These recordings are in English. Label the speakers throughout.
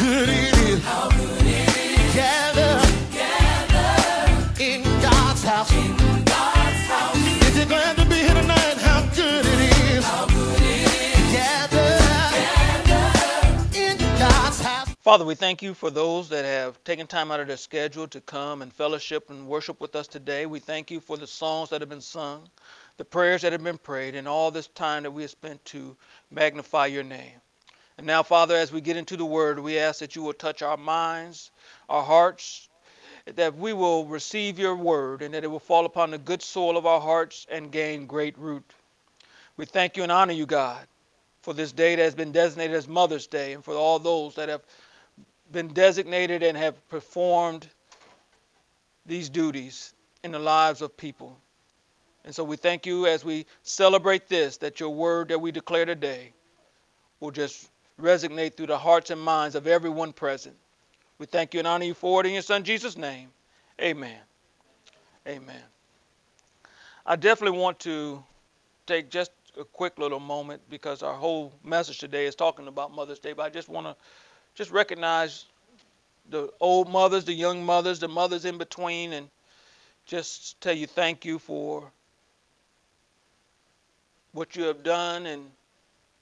Speaker 1: good it is.
Speaker 2: How good it is.
Speaker 1: In God's house.
Speaker 2: in.
Speaker 3: Father, we thank you for those that have taken time out of their schedule to come and fellowship and worship with us today. We thank you for the songs that have been sung, the prayers that have been prayed, and all this time that we have spent to magnify your name. And now, Father, as we get into the word, we ask that you will touch our minds, our hearts, that we will receive your word and that it will fall upon the good soil of our hearts and gain great root. We thank you and honor you, God, for this day that has been designated as Mother's Day and for all those that have been designated and have performed these duties in the lives of people. And so we thank you as we celebrate this, that your word that we declare today will just resonate through the hearts and minds of everyone present. We thank you and honor you for it in your son Jesus' name. Amen. Amen. I definitely want to take just a quick little moment because our whole message today is talking about Mother's Day, but I just want to just recognize the old mothers, the young mothers, the mothers in between, and just tell you thank you for what you have done. And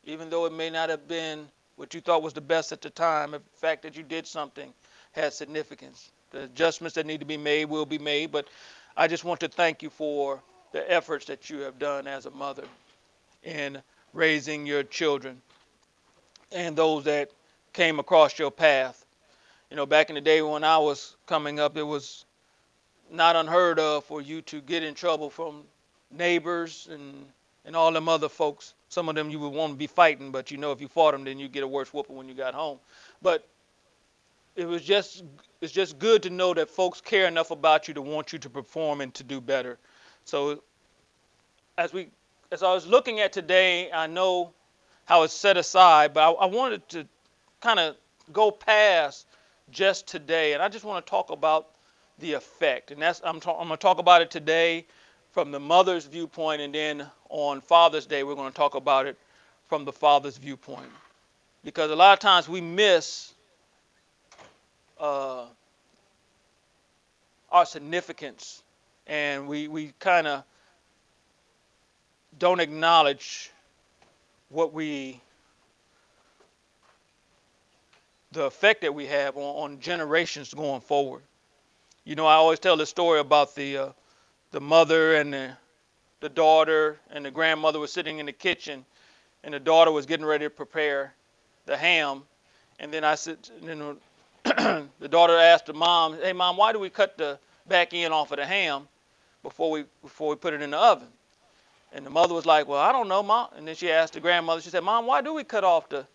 Speaker 3: even though it may not have been what you thought was the best at the time, the fact that you did something has significance. The adjustments that need to be made will be made, but I just want to thank you for the efforts that you have done as a mother in raising your children and those that came across your path. You know, back in the day when I was coming up, it was not unheard of for you to get in trouble from neighbors and and all them other folks. Some of them you would want to be fighting, but you know if you fought them, then you get a worse whooping when you got home. But it was just it's just good to know that folks care enough about you to want you to perform and to do better. So as we as I was looking at today, I know how it's set aside, but I, I wanted to kind of go past just today, and I just want to talk about the effect, and that's I'm, ta- I'm going to talk about it today from the mother's viewpoint, and then on Father's Day we're going to talk about it from the father's viewpoint, because a lot of times we miss uh, our significance, and we we kind of don't acknowledge what we the effect that we have on, on generations going forward. You know, I always tell the story about the uh, the mother and the, the daughter and the grandmother was sitting in the kitchen, and the daughter was getting ready to prepare the ham, and then I said, you know, the daughter asked the mom, "Hey, mom, why do we cut the back end off of the ham before we before we put it in the oven?" And the mother was like, "Well, I don't know, mom." And then she asked the grandmother. She said, "Mom, why do we cut off the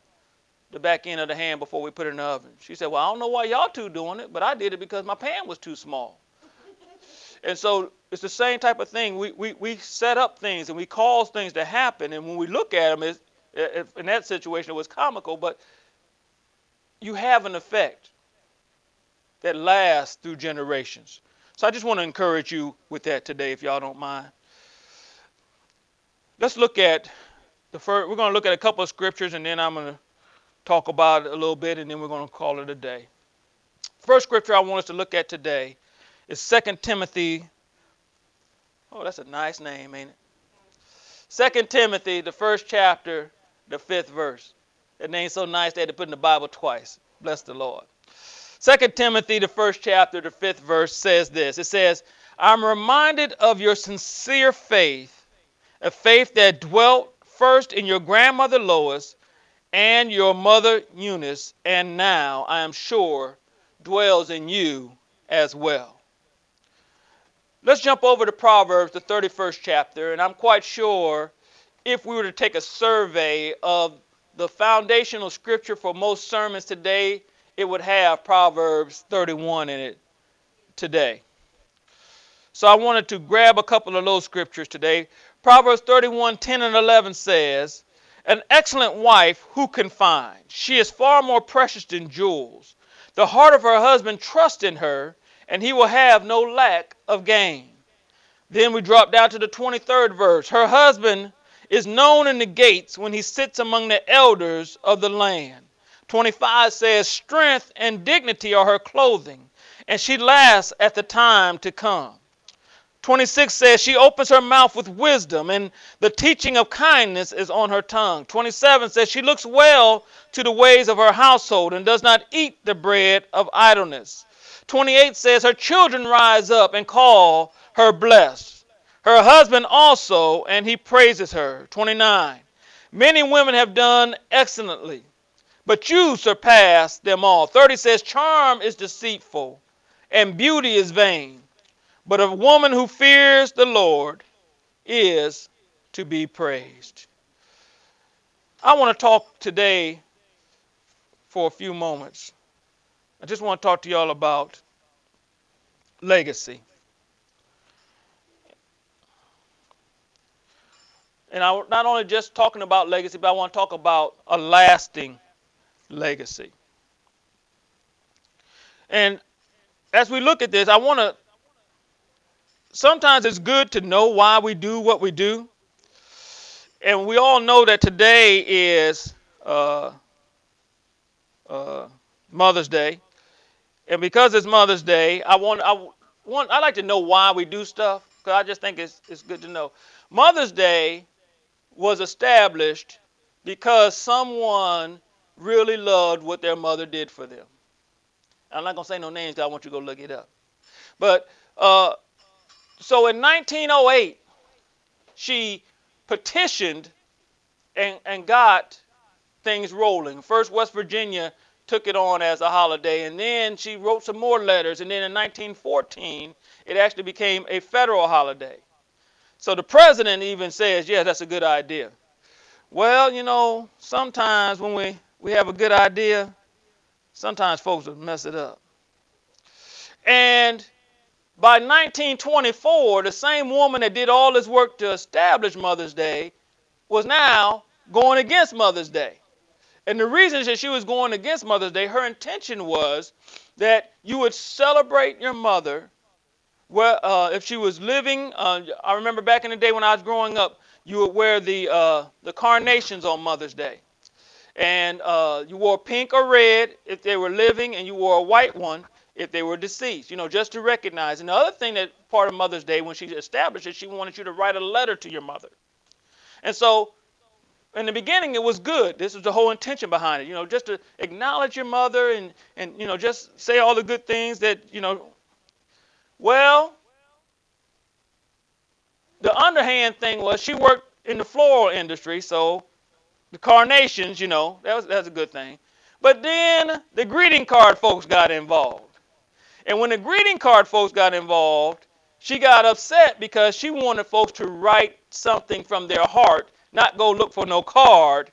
Speaker 3: the back end of the ham before we put it in the oven?" She said, "Well, I don't know why y'all two doing it, but I did it because my pan was too small." And so it's the same type of thing. We, we, we set up things and we cause things to happen, and when we look at them, if in that situation it was comical, but you have an effect that lasts through generations. So I just want to encourage you with that today, if y'all don't mind. Let's look at the first. We're going to look at a couple of scriptures, and then I'm going to talk about it a little bit, and then we're going to call it a day. First scripture I want us to look at today is 2 Timothy. Oh, that's a nice name, ain't it? 2 Timothy, the first chapter, the fifth verse. That name's so nice they had to put in the Bible twice. Bless the Lord. 2 Timothy, the first chapter, the fifth verse says this It says, I'm reminded of your sincere faith, a faith that dwelt first in your grandmother Lois and your mother Eunice, and now, I am sure, dwells in you as well. Let's jump over to Proverbs, the 31st chapter, and I'm quite sure if we were to take a survey of the foundational scripture for most sermons today, it would have Proverbs 31 in it today. So I wanted to grab a couple of those scriptures today. Proverbs 31 10 and 11 says, An excellent wife who can find? She is far more precious than jewels. The heart of her husband trusts in her, and he will have no lack of gain. Then we drop down to the 23rd verse. Her husband is known in the gates when he sits among the elders of the land. 25 says, Strength and dignity are her clothing, and she laughs at the time to come. 26 says, She opens her mouth with wisdom, and the teaching of kindness is on her tongue. 27 says, She looks well to the ways of her household and does not eat the bread of idleness. 28 says, Her children rise up and call her blessed. Her husband also, and he praises her. 29. Many women have done excellently, but you surpass them all. 30 says, Charm is deceitful, and beauty is vain. But a woman who fears the Lord is to be praised. I want to talk today for a few moments. I just want to talk to y'all about legacy. And I'm not only just talking about legacy, but I want to talk about a lasting legacy. And as we look at this, I want to. Sometimes it's good to know why we do what we do. And we all know that today is uh, uh, Mother's Day. And because it's Mother's Day, I want, I want, I like to know why we do stuff because I just think it's, it's good to know. Mother's Day was established because someone really loved what their mother did for them. I'm not gonna say no names I want you to go look it up. But uh, so in 1908, she petitioned and, and got things rolling. First, West Virginia took it on as a holiday, and then she wrote some more letters, and then in 1914, it actually became a federal holiday. So the president even says, yeah, that's a good idea. Well, you know, sometimes when we, we have a good idea, sometimes folks will mess it up. And by 1924, the same woman that did all this work to establish Mother's Day was now going against Mother's Day. And the reason that she was going against Mother's Day, her intention was that you would celebrate your mother. Well, uh, if she was living, uh, I remember back in the day when I was growing up, you would wear the uh, the carnations on Mother's Day, and uh, you wore pink or red if they were living, and you wore a white one if they were deceased. You know, just to recognize. And the other thing that part of Mother's Day, when she established it, she wanted you to write a letter to your mother. And so in the beginning it was good. This was the whole intention behind it. You know just to acknowledge your mother and and you know just say all the good things that you know. Well the underhand thing was she worked in the floral industry so the carnations you know that was that's a good thing. But then the greeting card folks got involved. And when the greeting card folks got involved she got upset because she wanted folks to write something from their heart not go look for no card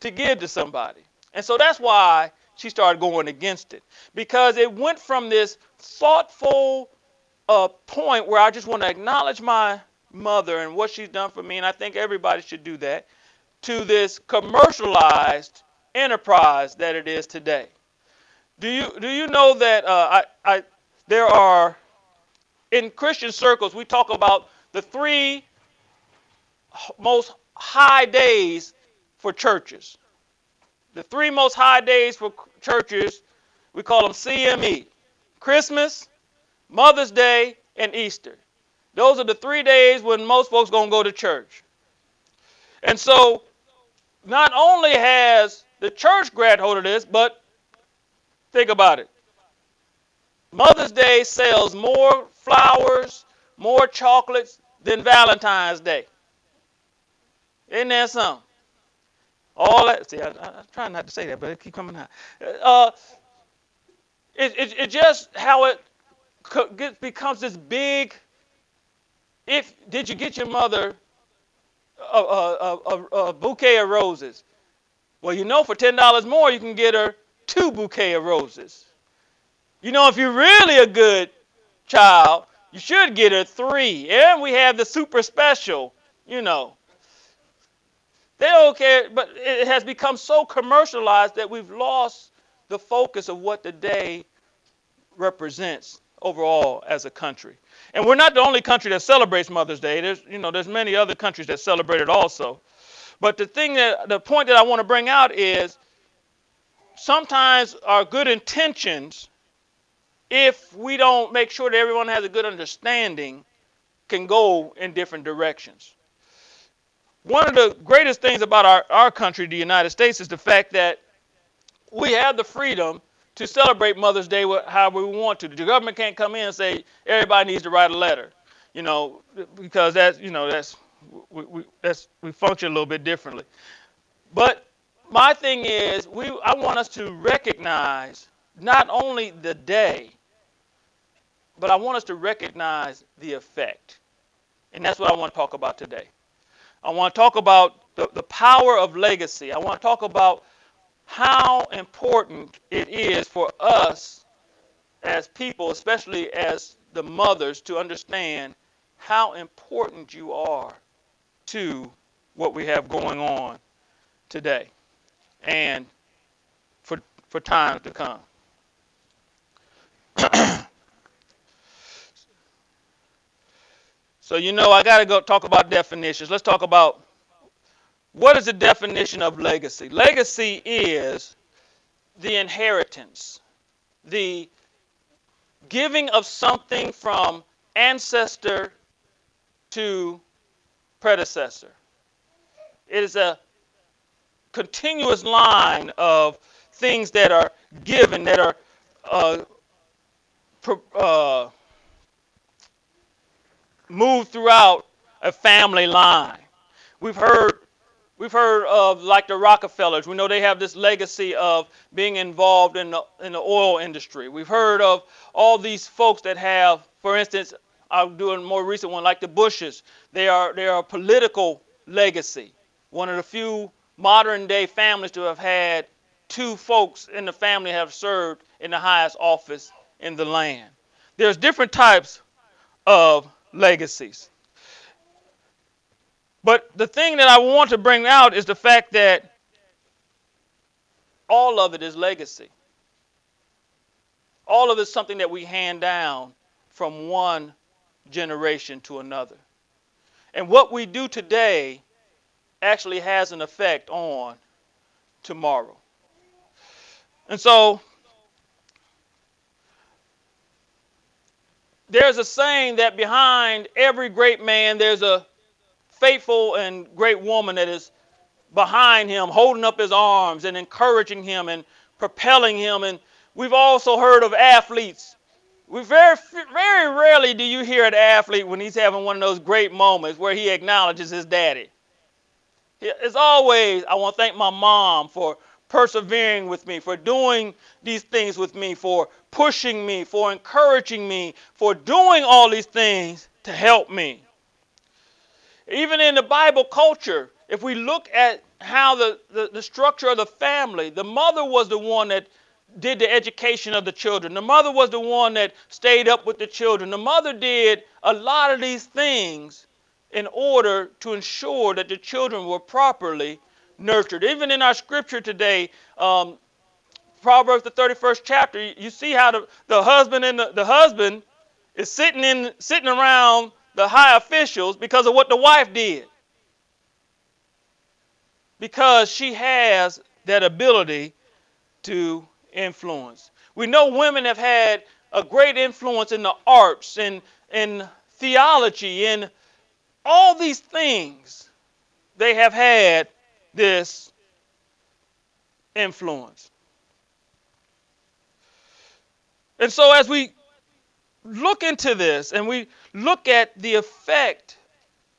Speaker 3: to give to somebody. And so that's why she started going against it because it went from this thoughtful uh, point where I just want to acknowledge my mother and what she's done for me, and I think everybody should do that, to this commercialized enterprise that it is today. Do you do you know that uh, I, I there are in Christian circles we talk about the three most high days for churches. The three most high days for churches, we call them CME Christmas, Mother's Day, and Easter. Those are the three days when most folks to go to church. And so, not only has the church grabbed hold of this, but think about it. Mother's Day sells more flowers, more chocolates than Valentine's Day. Isn't that something? All that. See, I, am trying not to say that, but it keep coming out. Uh, it, it, it just how it get, becomes this big. If did you get your mother a, a, a, a bouquet of roses? Well, you know, for ten dollars more, you can get her two bouquet of roses. You know, if you're really a good child, you should get her three. And we have the super special, you know. They don't care, but it has become so commercialized that we've lost the focus of what the day represents overall as a country. And we're not the only country that celebrates Mother's Day. There's, you know, there's many other countries that celebrate it also. But the thing that the point that I want to bring out is sometimes our good intentions, if we don't make sure that everyone has a good understanding, can go in different directions. One of the greatest things about our, our country, the United States, is the fact that we have the freedom to celebrate Mother's Day however we want to. The government can't come in and say everybody needs to write a letter, you know, because that's you know that's we, we that's we function a little bit differently. But my thing is, we I want us to recognize not only the day, but I want us to recognize the effect, and that's what I want to talk about today. I want to talk about the, the power of legacy. I want to talk about how important it is for us as people, especially as the mothers, to understand how important you are to what we have going on today and for, for times to come. So, you know, I got to go talk about definitions. Let's talk about what is the definition of legacy? Legacy is the inheritance, the giving of something from ancestor to predecessor. It is a continuous line of things that are given, that are uh, uh, moved throughout a family line. We've heard We've heard of like the Rockefellers. We know they have this legacy of being involved in the, in the oil industry. We've heard of all these folks that have, for instance, I'll do a more recent one like the Bushes. They are they are a political legacy. One of the few modern day families to have had two folks in the family have served in the highest office in the land. There's different types of legacies. But the thing that I want to bring out is the fact that all of it is legacy. All of it is something that we hand down from one generation to another. And what we do today actually has an effect on tomorrow. And so there's a saying that behind every great man there's a faithful and great woman that is behind him, holding up his arms and encouraging him and propelling him. And we've also heard of athletes. We very, very rarely do you hear an athlete when he's having one of those great moments where he acknowledges his daddy. It's always, I want to thank my mom for persevering with me, for doing these things with me, for pushing me, for encouraging me, for doing all these things to help me. Even in the Bible culture, if we look at how the, the, the, structure of the family, the mother was the one that did the education of the children. The mother was the one that stayed up with the children. The mother did a lot of these things in order to ensure that the children were properly nurtured. Even in our scripture today, um, Proverbs the 31st chapter, you see how the, the husband and the, the husband is sitting in sitting around the high officials because of what the wife did. Because she has that ability to influence. We know women have had a great influence in the arts and in theology and all these things. They have had this influence. And so as we look into this and we look at the effect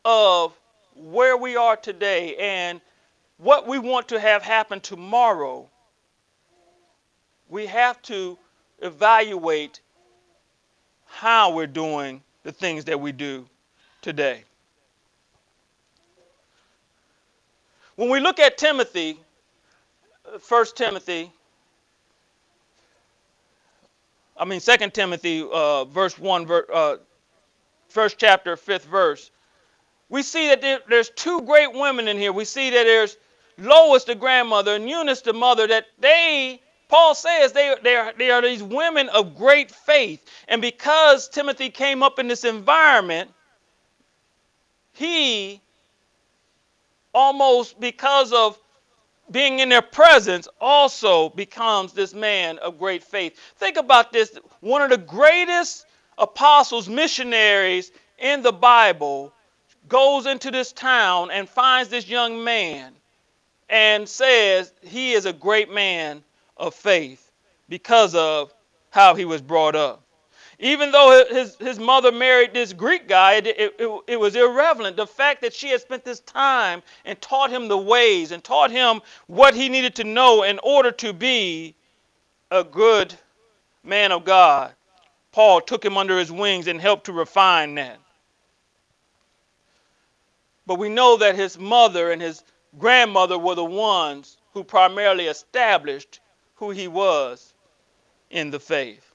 Speaker 3: of where we are today and what we want to have happen tomorrow, we have to evaluate how we're doing the things that we do today. When we look at Timothy, uh, 1 Timothy I mean, Second Timothy, uh, verse one, uh, first chapter, fifth verse. We see that there, there's two great women in here. We see that there's Lois, the grandmother, and Eunice, the mother. That they, Paul says, they they are they are these women of great faith. And because Timothy came up in this environment, he almost because of being in their presence also becomes this man of great faith. Think about this. One of the greatest apostles, missionaries in the Bible, goes into this town and finds this young man and says he is a great man of faith because of how he was brought up. Even though his, his mother married this Greek guy, it, it, it, it was irrelevant. The fact that she had spent this time and taught him the ways and taught him what he needed to know in order to be a good man of God. Paul took him under his wings and helped to refine that. But we know that his mother and his grandmother were the ones who primarily established who he was in the faith.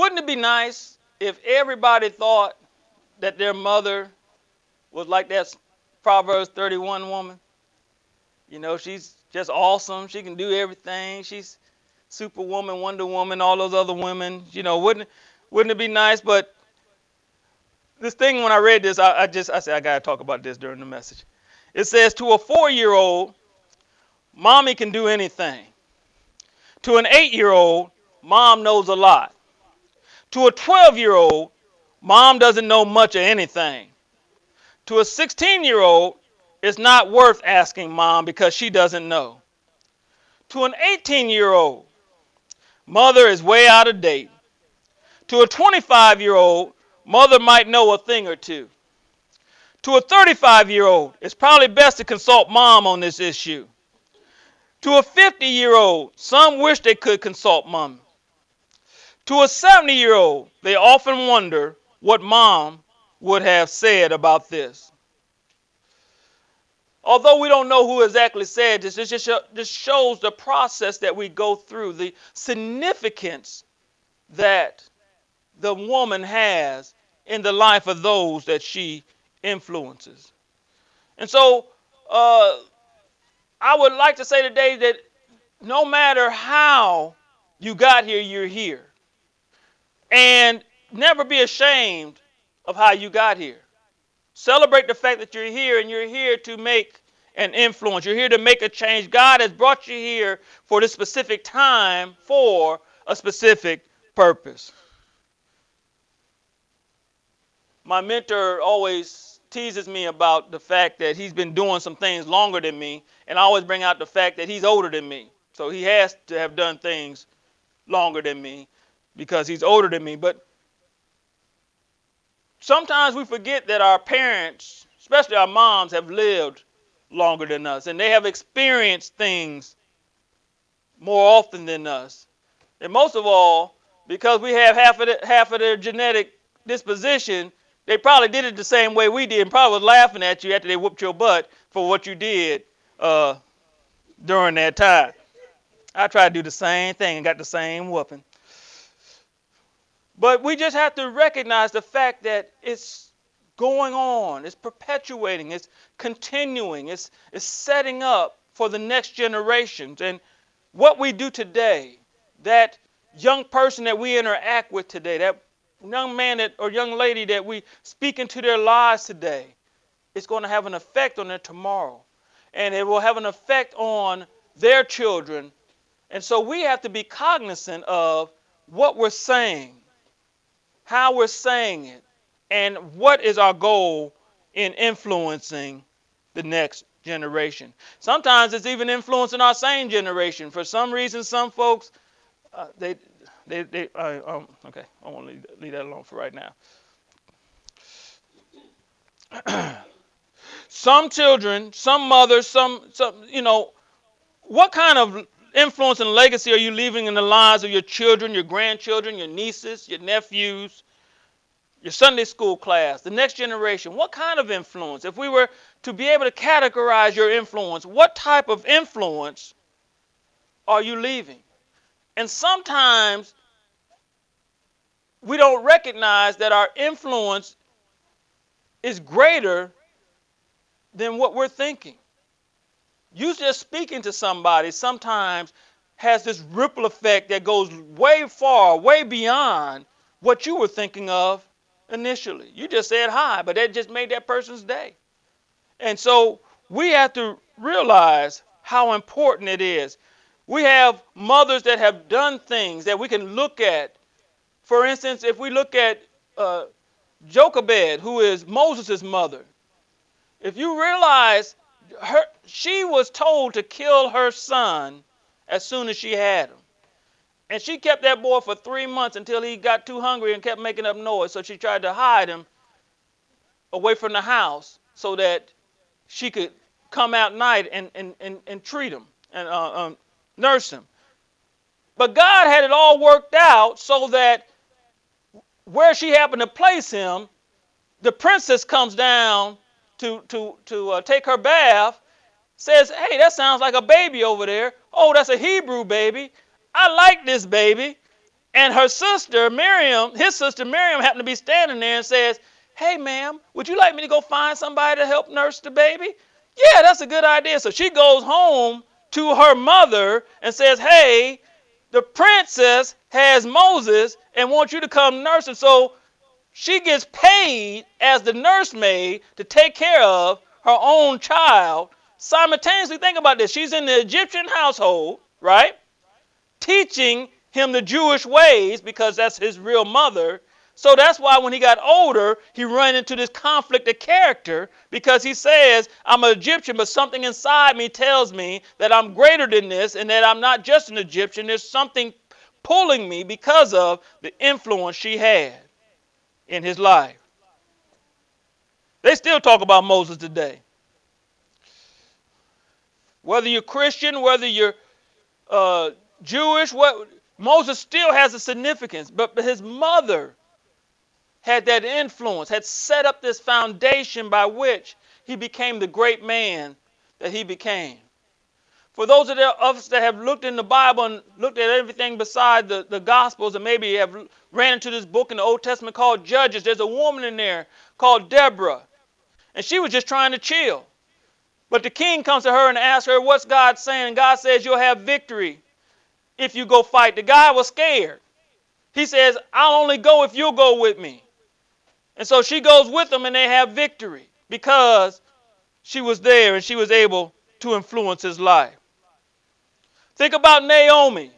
Speaker 3: Wouldn't it be nice if everybody thought that their mother was like that Proverbs 31 woman? You know, she's just awesome. She can do everything. She's Superwoman, Wonder Woman, all those other women. You know, wouldn't wouldn't it be nice? But this thing when I read this, I, I just I said I gotta talk about this during the message. It says to a four-year-old, mommy can do anything. To an eight-year-old, mom knows a lot. To a 12-year-old, mom doesn't know much of anything. To a 16-year-old, it's not worth asking mom because she doesn't know. To an 18-year-old, mother is way out of date. To a 25 year old, mother might know a thing or two. To a 35 year old, it's probably best to consult mom on this issue. To a 50 year old, some wish they could consult mom. To a 70 year old, they often wonder what mom would have said about this. Although we don't know who exactly said this, this just, shows the process that we go through, the significance that the woman has in the life of those that she influences. And so uh, I would like to say today that no matter how you got here, you're here. And never be ashamed of how you got here. Celebrate the fact that you're here and you're here to make an influence. You're here to make a change. God has brought you here for this specific time for a specific purpose. My mentor always teases me about the fact that he's been doing some things longer than me, and I always bring out the fact that he's older than me. So he has to have done things longer than me because he's older than me. But sometimes we forget that our parents, especially our moms, have lived longer than us and they have experienced things more often than us. And most of all, because we have half of, the, half of their genetic disposition, they probably did it the same way we did and probably was laughing at you after they whooped your butt for what you did uh, during that time. I tried to do the same thing and got the same whooping. But we just have to recognize the fact that it's going on, it's perpetuating, it's continuing, it's, it's setting up for the next generations. And what we do today, that young person that we interact with today, that young man that, or young lady that we speak into their lives today, it's going to have an effect on their tomorrow. And it will have an effect on their children. And so we have to be cognizant of what we're saying how we're saying it, and what is our goal in influencing the next generation. Sometimes it's even influencing our same generation. For some reason, some folks, uh, they, they, they uh, um, okay, I won't leave, leave that alone for right now. some children, some mothers, some, some, you know, what kind of influence and legacy are you leaving in the lives of your children, your grandchildren, your nieces, your nephews, your Sunday school class, the next generation? What kind of influence? If we were to be able to categorize your influence, what type of influence are you leaving? And sometimes we don't recognize that our influence is greater than what we're thinking. You just speaking to somebody sometimes has this ripple effect that goes way far, way beyond what you were thinking of initially. You just said hi, but that just made that person's day. And so we have to realize how important it is. We have mothers that have done things that we can look at. For instance, if we look at uh, Jochebed, who is Moses' mother, if you realize her, she was told to kill her son as soon as she had him. And she kept that boy for three months until he got too hungry and kept making up noise. So she tried to hide him away from the house so that she could come out night and, and, and, and treat him and uh, um, nurse him. But God had it all worked out so that where she happened to place him, the princess comes down to, to, to uh, take her bath, says, Hey, that sounds like a baby over there. Oh, that's a Hebrew baby. I like this baby. And her sister, Miriam, his sister, Miriam, happened to be standing there and says, Hey, ma'am, would you like me to go find somebody to help nurse the baby? Yeah, that's a good idea. So she goes home to her mother and says, Hey, the princess has Moses and wants you to come nurse him. So she gets paid as the nursemaid to take care of her own child. Simultaneously, think about this. She's in the Egyptian household, right? Teaching him the Jewish ways because that's his real mother. So that's why when he got older, he ran into this conflict of character because he says, I'm an Egyptian, but something inside me tells me that I'm greater than this and that I'm not just an Egyptian. There's something pulling me because of the influence she had in his life. They still talk about Moses today. Whether you're Christian, whether you're uh, Jewish, what Moses still has a significance, but his mother had that influence, had set up this foundation by which he became the great man that he became. For those of us that have looked in the Bible and looked at everything beside the, the Gospels and maybe have ran into this book in the Old Testament called Judges, there's a woman in there called Deborah. And she was just trying to chill. But the king comes to her and asks her, What's God saying? God says, You'll have victory if you go fight. The guy was scared. He says, I'll only go if you'll go with me. And so she goes with them and they have victory because she was there and she was able to influence his life. Think about Naomi.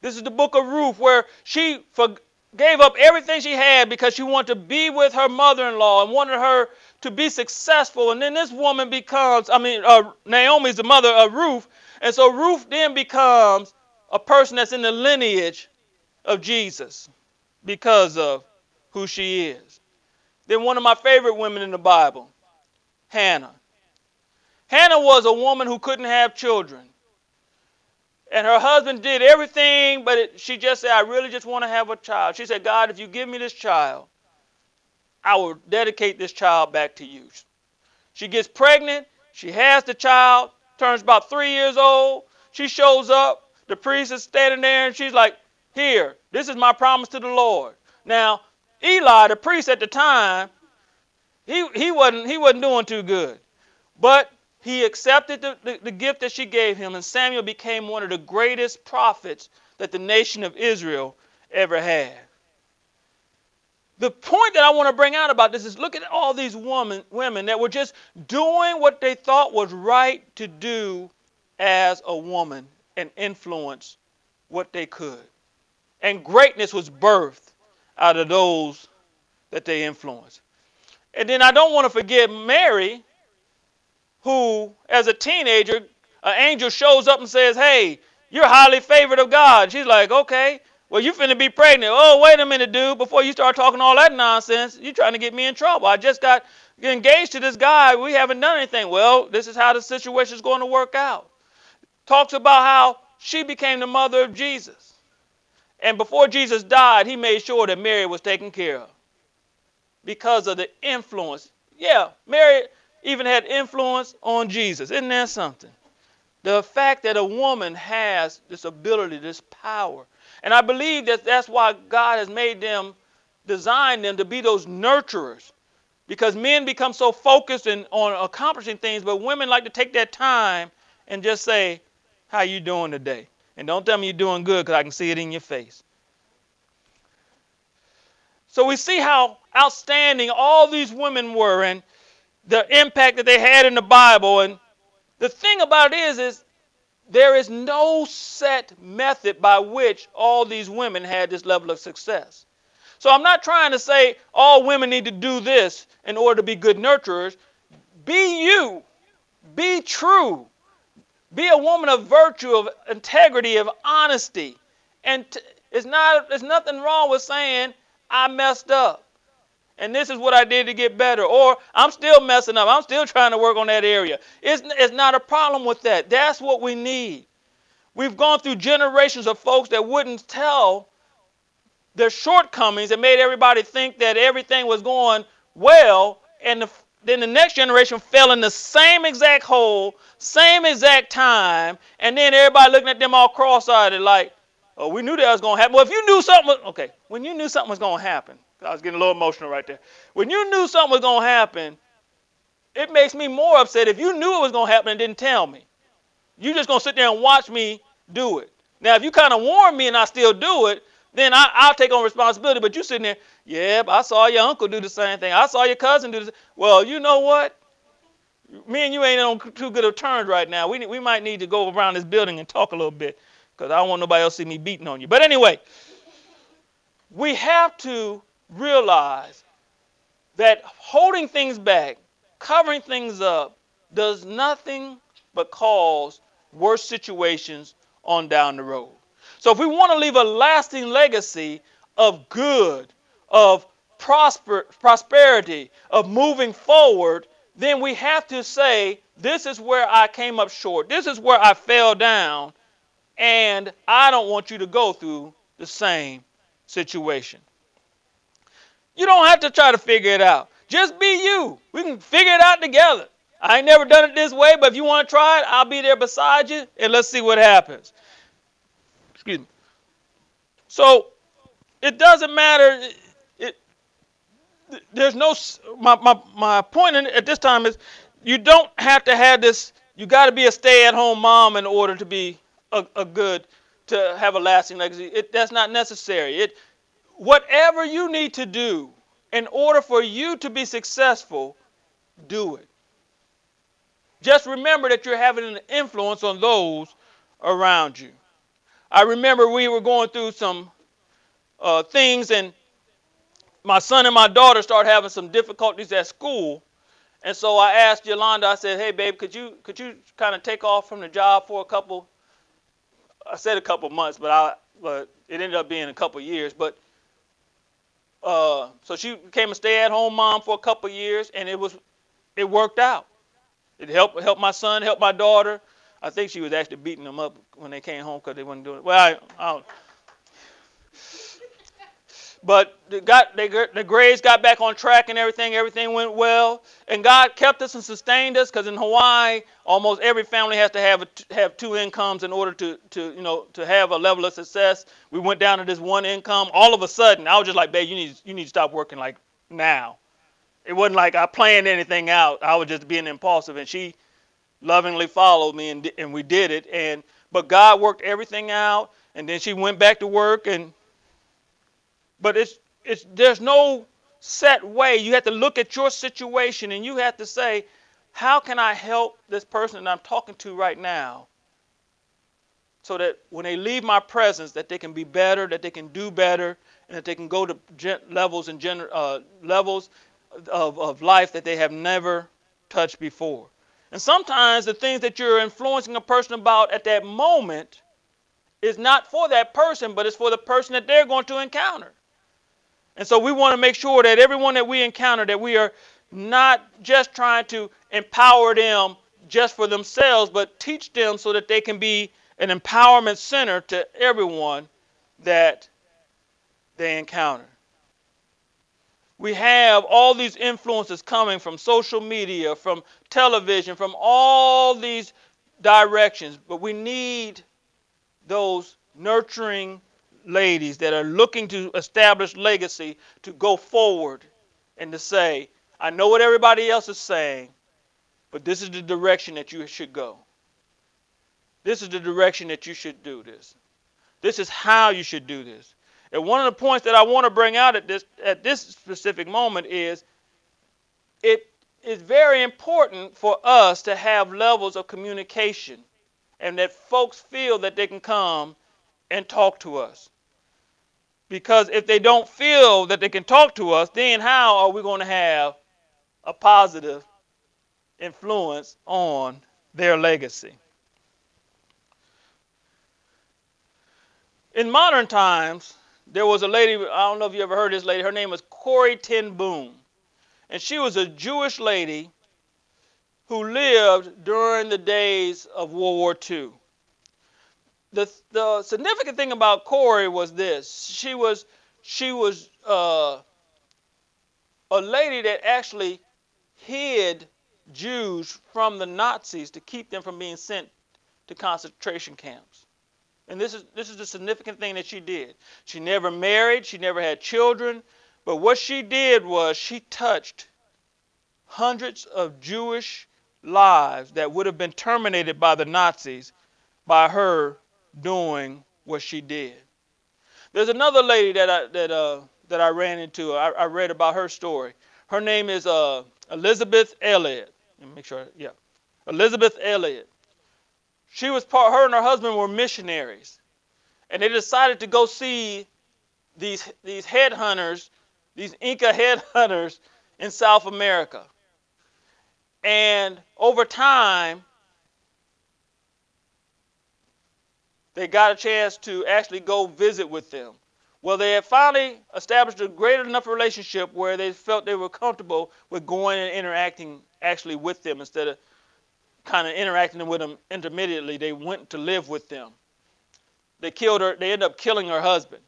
Speaker 3: This is the book of Ruth where she for, gave up everything she had because she wanted to be with her mother-in-law and wanted her to be successful. And then this woman becomes, I mean, uh, Naomi's the mother of Ruth. And so Ruth then becomes a person that's in the lineage of Jesus because of who she is. Then one of my favorite women in the Bible, Hannah. Hannah was a woman who couldn't have children. And her husband did everything, but it, she just said, I really just want to have a child. She said, God, if you give me this child, I will dedicate this child back to you. She gets pregnant. She has the child, turns about three years old. She shows up. The priest is standing there, and she's like, Here, this is my promise to the Lord. Now, Eli, the priest at the time, he, he, wasn't, he wasn't doing too good. But he accepted the, the, the, gift that she gave him, and Samuel became one of the greatest prophets that the nation of Israel ever had. The point that I want to bring out about this is look at all these woman, women that were just doing what they thought was right to do as a woman and influence what they could. And greatness was birthed out of those that they influenced. And then I don't want to forget Mary, who, as a teenager, an angel shows up and says, Hey, you're highly favored of God. She's like, Okay, well, you finna be pregnant. Oh, wait a minute, dude. Before you start talking all that nonsense, you're trying to get me in trouble. I just got engaged to this guy. We haven't done anything. Well, this is how the situation is going to work out. Talks about how she became the mother of Jesus. And before Jesus died, he made sure that Mary was taken care of because of the influence. Yeah, Mary even had influence on Jesus. Isn't that something? The fact that a woman has this ability, this power. And I believe that that's why God has made them, designed them to be those nurturers. Because men become so focused in, on accomplishing things, but women like to take that time and just say, how you doing today? And don't tell me you're doing good because I can see it in your face. So we see how outstanding all these women were and the impact that they had in the Bible. And the thing about it is, is there is no set method by which all these women had this level of success. So I'm not trying to say all women need to do this in order to be good nurturers. Be you. Be true. Be a woman of virtue, of integrity, of honesty. And t- it's not there's nothing wrong with saying I messed up. And this is what I did to get better. Or I'm still messing up. I'm still trying to work on that area. It's, it's not a problem with that. That's what we need. We've gone through generations of folks that wouldn't tell their shortcomings and made everybody think that everything was going well. And the, then the next generation fell in the same exact hole, same exact time. And then everybody looking at them all cross eyed like, oh, we knew that was going to happen. Well, if you knew something, was, okay, when you knew something was going to happen, I was getting a little emotional right there. When you knew something was going to happen, it makes me more upset if you knew it was going to happen and didn't tell me. You just going to sit there and watch me do it. Now, if you kind of warn me and I still do it, then I, will take on responsibility. But you sitting there, yeah, I saw your uncle do the same thing. I saw your cousin do this. Well, you know what? Me and you ain't on too good of terms right now. We, we might need to go around this building and talk a little bit because I don't want nobody else to see me beating on you. But anyway, we have to realize that holding things back, covering things up, does nothing but cause worse situations on down the road. So if we want to leave a lasting legacy of good, of prosper, prosperity, of moving forward, then we have to say, this is where I came up short. This is where I fell down. And I don't want you to go through the same situation. You don't have to try to figure it out. Just be you. We can figure it out together. I ain't never done it this way, but if you want to try it, I'll be there beside you and let's see what happens. Excuse me. So it doesn't matter. It, there's no, my, my, my point at this time is you don't have to have this, you got to be a stay at home mom in order to be a, a good, to have a lasting legacy. It, that's not necessary. It, whatever you need to do in order for you to be successful, do it. Just remember that you're having an influence on those around you. I remember we were going through some uh, things, and my son and my daughter started having some difficulties at school. And so I asked Yolanda, I said, hey, babe, could you, could you kind of take off from the job for a couple, I said a couple months, but, I, but it ended up being a couple years. But uh, so she became a stay-at-home mom for a couple years, and it was it worked out. It helped helped my son, helped my daughter. I think she was actually beating them up when they came home because they wasn't doing it. Well, I, I don't. But they got they, the grades got back on track and everything. Everything went well, and God kept us and sustained us. Because in Hawaii, almost every family has to have a, have two incomes in order to to you know to have a level of success. We went down to this one income. All of a sudden, I was just like, "Babe, you need you need to stop working like now." It wasn't like I planned anything out. I was just being impulsive, and she lovingly followed me, and and we did it. And but God worked everything out, and then she went back to work and but it's it's there's no set way. You have to look at your situation and you have to say, how can I help this person that I'm talking to right now? So that when they leave my presence, that they can be better, that they can do better, and that they can go to levels and gener- uh, levels of, of life that they have never touched before. And sometimes the things that you're influencing a person about at that moment is not for that person, but it's for the person that they're going to encounter. And so we want to make sure that everyone that we encounter, that we are not just trying to empower them just for themselves, but teach them so that they can be an empowerment center to everyone that they encounter. We have all these influences coming from social media, from television, from all these directions, but we need those nurturing ladies that are looking to establish legacy to go forward and to say, I know what everybody else is saying, but this is the direction that you should go. This is the direction that you should do this. This is how you should do this. And one of the points that I want to bring out at this at this specific moment is it is very important for us to have levels of communication and that folks feel that they can come and talk to us. Because if they don't feel that they can talk to us, then how are we going to have a positive influence on their legacy? In modern times, there was a lady, I don't know if you ever heard this lady, her name was Corrie ten Boom. And she was a Jewish lady who lived during the days of World War II. The, the significant thing about Corrie was this she was, she was uh, a lady that actually hid Jews from the Nazis to keep them from being sent to concentration camps. And this is this is the significant thing that she did. She never married, she never had children, but what she did was she touched hundreds of Jewish lives that would have been terminated by the Nazis by her doing what she did. There's another lady that I that uh that I ran into. I, I read about her story. Her name is uh Elisabeth Elliot. Let me make sure. Yeah, Elisabeth Elliot. She was part. Her and her husband were missionaries, and they decided to go see these these headhunters, these Inca headhunters in South America. And over time, they got a chance to actually go visit with them. Well, they had finally established a great enough relationship where they felt they were comfortable with going and interacting actually with them instead of kind of interacting with them intermittently. They went to live with them. They killed her. They ended up killing her husband.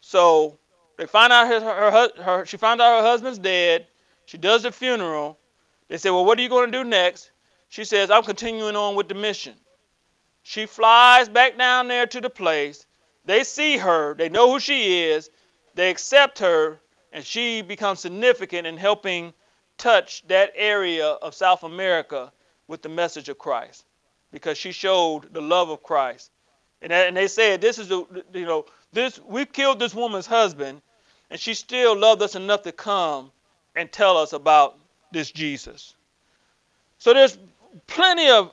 Speaker 3: So they find out her, her, her, she found out her husband's dead. She does the funeral. They say, well, what are you going to do next? She says, I'm continuing on with the mission. She flies back down there to the place. They see her. They know who she is. They accept her, and she becomes significant in helping touch that area of South America with the message of Christ because she showed the love of Christ. And, and they said, this is the, you know, this, we killed this woman's husband, and she still loved us enough to come and tell us about this Jesus. So there's plenty of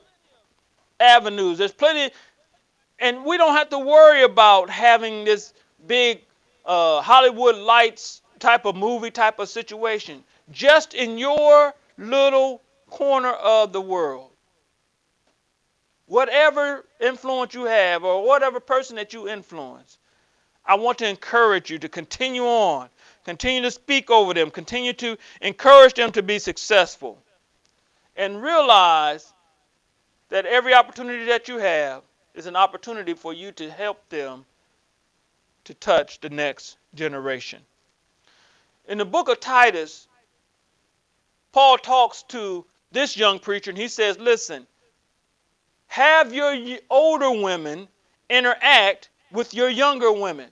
Speaker 3: avenues. There's plenty, and we don't have to worry about having this big uh, Hollywood lights type of movie type of situation. Just in your little corner of the world. Whatever influence you have, or whatever person that you influence, I want to encourage you to continue on Continue to speak over them. Continue to encourage them to be successful. And realize that every opportunity that you have is an opportunity for you to help them to touch the next generation. In the book of Titus, Paul talks to this young preacher and he says, Listen, have your older women interact with your younger women.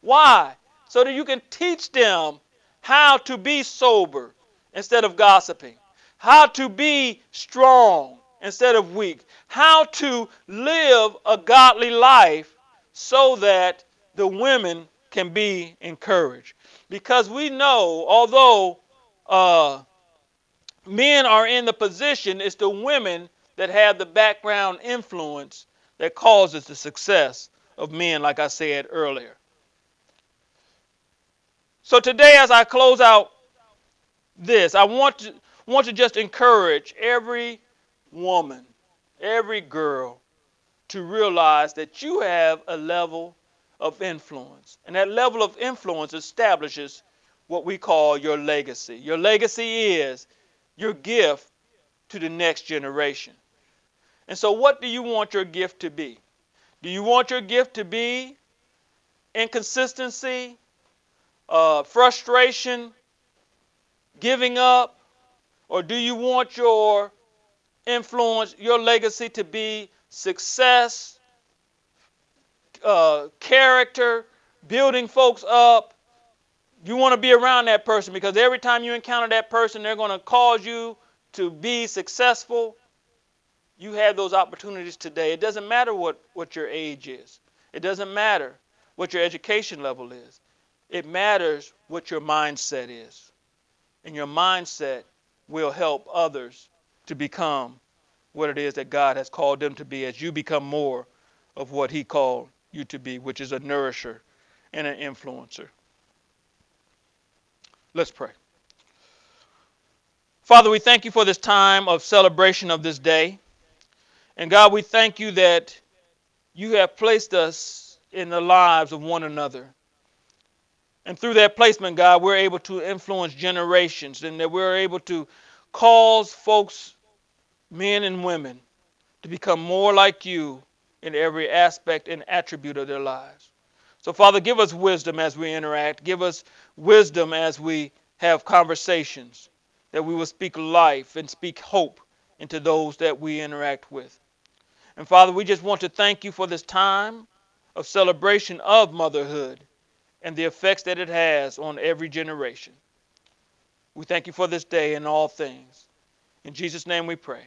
Speaker 3: Why? so that you can teach them how to be sober instead of gossiping, how to be strong instead of weak, how to live a godly life so that the women can be encouraged. Because we know, although uh, men are in the position, it's the women that have the background influence that causes the success of men, like I said earlier. So today, as I close out this, I want to want to just encourage every woman, every girl to realize that you have a level of influence. And that level of influence establishes what we call your legacy. Your legacy is your gift to the next generation. And so, what do you want your gift to be? Do you want your gift to be inconsistency, uh, frustration, giving up? Or do you want your influence, your legacy to be success, uh, character, building folks up? You want to be around that person because every time you encounter that person, they're going to cause you to be successful. You have those opportunities today. It doesn't matter what, what your age is. It doesn't matter what your education level is. It matters what your mindset is. And your mindset will help others to become what it is that God has called them to be as you become more of what He called you to be, which is a nourisher and an influencer. Let's pray. Father, we thank you for this time of celebration of this day. And God, we thank you that you have placed us in the lives of one another. And through that placement, God, we're able to influence generations and that we're able to cause folks, men and women, to become more like you in every aspect and attribute of their lives. So, Father, give us wisdom as we interact. Give us wisdom as we have conversations, that we will speak life and speak hope into those that we interact with. And Father, we just want to thank you for this time of celebration of motherhood and the effects that it has on every generation. We thank you for this day and all things. In Jesus' name we pray.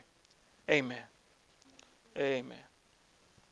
Speaker 3: Amen. Amen.